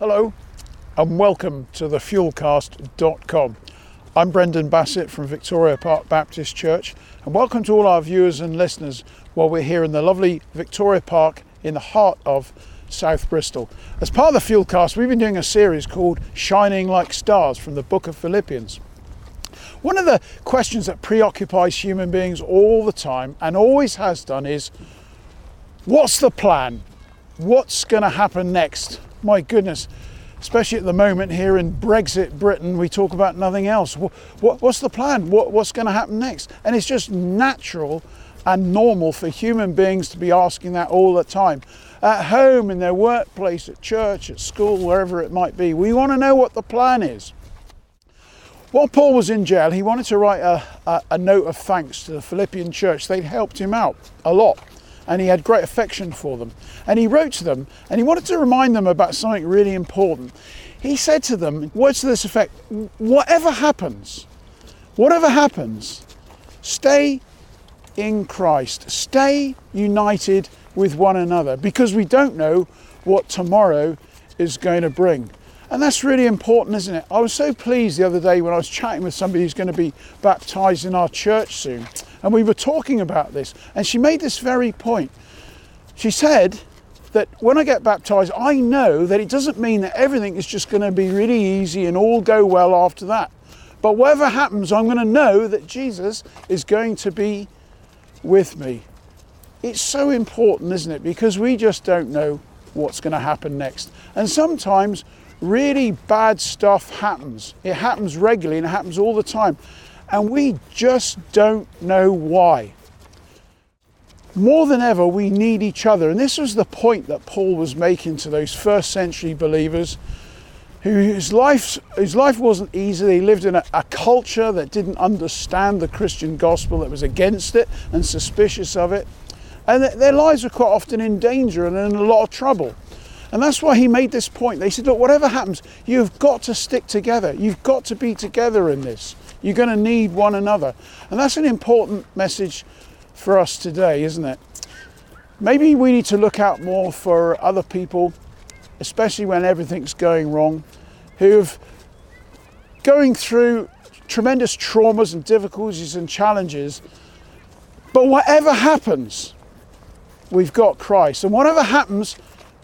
Hello, and welcome to the fuelcast.com. I'm Brendan Bassett from Victoria Park Baptist Church, and welcome to all our viewers and listeners while we're here in the lovely Victoria Park in the heart of South Bristol. As part of the Fuelcast, we've been doing a series called Shining Like Stars from the book of Philippians. One of the questions that preoccupies human beings all the time and always has done is what's the plan? What's going to happen next? My goodness, especially at the moment here in Brexit Britain, we talk about nothing else. what's the plan? what's going to happen next? And it's just natural and normal for human beings to be asking that all the time. At home, in their workplace, at church, at school, wherever it might be. We want to know what the plan is. While Paul was in jail, he wanted to write a, a, a note of thanks to the Philippian church. They'd helped him out a lot and he had great affection for them. And he wrote to them and he wanted to remind them about something really important. He said to them, words to this effect whatever happens, whatever happens, stay in Christ, stay united with one another because we don't know what tomorrow is going to bring. And that's really important, isn't it? I was so pleased the other day when I was chatting with somebody who's going to be baptized in our church soon. And we were talking about this. And she made this very point. She said that when I get baptized, I know that it doesn't mean that everything is just going to be really easy and all go well after that. But whatever happens, I'm going to know that Jesus is going to be with me. It's so important, isn't it? Because we just don't know what's going to happen next. And sometimes really bad stuff happens. It happens regularly and it happens all the time. And we just don't know why. More than ever, we need each other. And this was the point that Paul was making to those first century believers whose life, whose life wasn't easy. They lived in a, a culture that didn't understand the Christian gospel, that was against it and suspicious of it. And their lives were quite often in danger and in a lot of trouble. And that's why he made this point. They said, look, whatever happens, you've got to stick together. You've got to be together in this. You're going to need one another. And that's an important message for us today, isn't it? Maybe we need to look out more for other people, especially when everything's going wrong, who've going through tremendous traumas and difficulties and challenges. But whatever happens, we've got Christ. And whatever happens,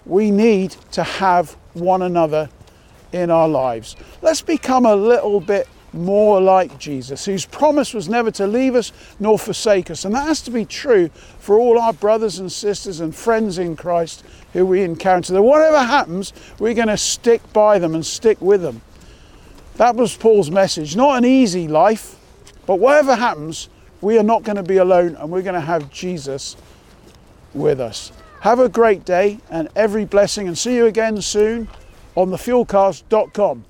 we need to have one another in our lives. Let's become a little bit more like Jesus, whose promise was never to leave us nor forsake us. And that has to be true for all our brothers and sisters and friends in Christ who we encounter. That whatever happens, we're going to stick by them and stick with them. That was Paul's message. Not an easy life, but whatever happens, we are not going to be alone and we're going to have Jesus with us. Have a great day and every blessing, and see you again soon on thefuelcast.com.